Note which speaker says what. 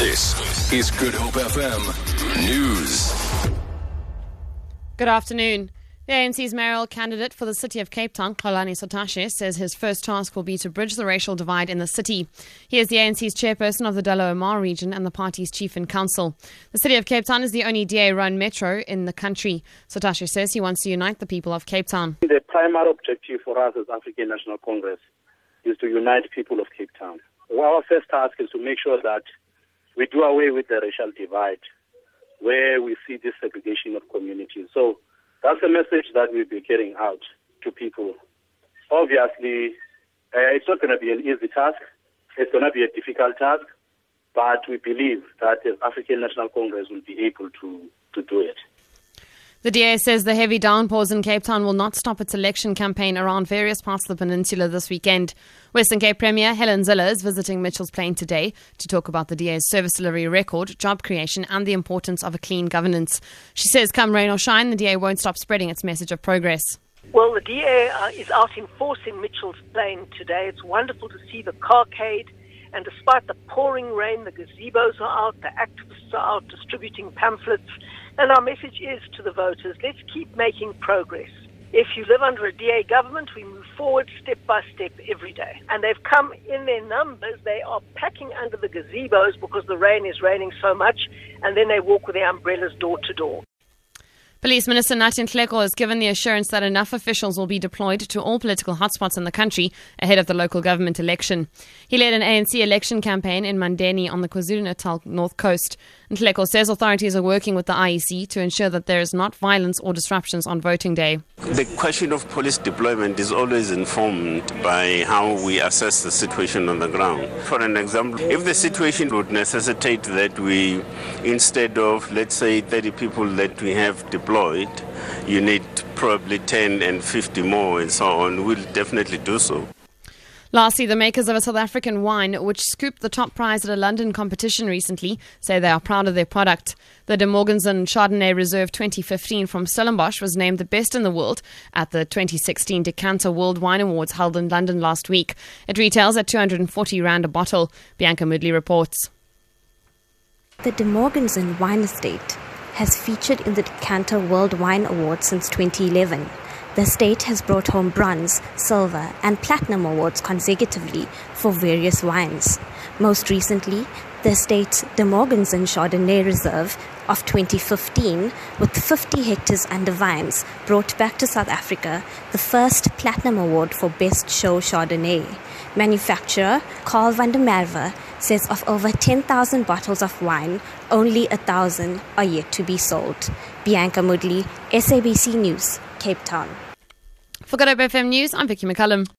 Speaker 1: This is Good Hope FM News.
Speaker 2: Good afternoon. The ANC's mayoral candidate for the city of Cape Town, Xolani Sotashe, says his first task will be to bridge the racial divide in the city. He is the ANC's chairperson of the Dullah Omar region and the party's chief in council. The city of Cape Town is the only DA run metro in the country. Sotashe says he wants to unite the people of Cape Town.
Speaker 3: The primary objective for us as African National Congress is to unite people of Cape Town. Our first task is to make sure that we do away with the racial divide where we see this segregation of communities. So that's a message that we'll be carrying out to people. Obviously, uh, it's not going to be an easy task. It's going to be a difficult task, but we believe that the African National Congress will be able to, to do it.
Speaker 2: The DA says the heavy downpours in Cape Town will not stop its election campaign around various parts of the peninsula this weekend. Western Cape Premier Helen Zille is visiting Mitchells Plain today to talk about the DA's service delivery record, job creation, and the importance of a clean governance. She says, come rain or shine, the DA won't stop spreading its message of progress.
Speaker 4: Well, the DA uh, is out in force in Mitchells Plain today. It's wonderful to see the carcade. And despite the pouring rain, the gazebos are out, the activists are out distributing pamphlets. And our message is to the voters let's keep making progress. If you live under a DA government, we move forward step by step every day. And they've come in their numbers. They are packing under the gazebos because the rain is raining so much, and then they walk with their umbrellas door to door.
Speaker 2: Police Minister Nathi Nhleko has given the assurance that enough officials will be deployed to all political hotspots in the country ahead of the local government election. He led an ANC election campaign in Mandeni on the KwaZulu-Natal north coast. Nhleko says authorities are working with the IEC to ensure that there is not violence or disruptions on voting day.
Speaker 5: The question of police deployment is always informed by how we assess the situation on the ground. For an example, if the situation would necessitate that we, instead of, let's say, 30 people that we have deployed, you need probably 10 and 50 more and so on. We'll definitely do so.
Speaker 2: Lastly, the makers of a South African wine, which scooped the top prize at a London competition recently, say they are proud of their product. The DeMorgenzon Chardonnay Reserve 2015 from Stellenbosch was named the best in the world at the 2016 Decanter World Wine Awards held in London last week. It retails at 240 Rand a bottle. Bianca Moodley reports.
Speaker 6: The DeMorgenzon Wine Estate has featured in the Decanter World Wine Awards since 2011. The state has brought home bronze, silver, and platinum awards consecutively for various wines. Most recently, the state's DeMorgenzon Chardonnay Reserve of 2015, with 50 hectares under vines, brought back to South Africa the first platinum award for Best Show Chardonnay. Manufacturer Carl van der Merwe says of over 10,000 bottles of wine, only a thousand are yet to be sold. Bianca Moodley, SABC News, Cape Town.
Speaker 2: For Good Hope FM News, I'm Vicky McCullum.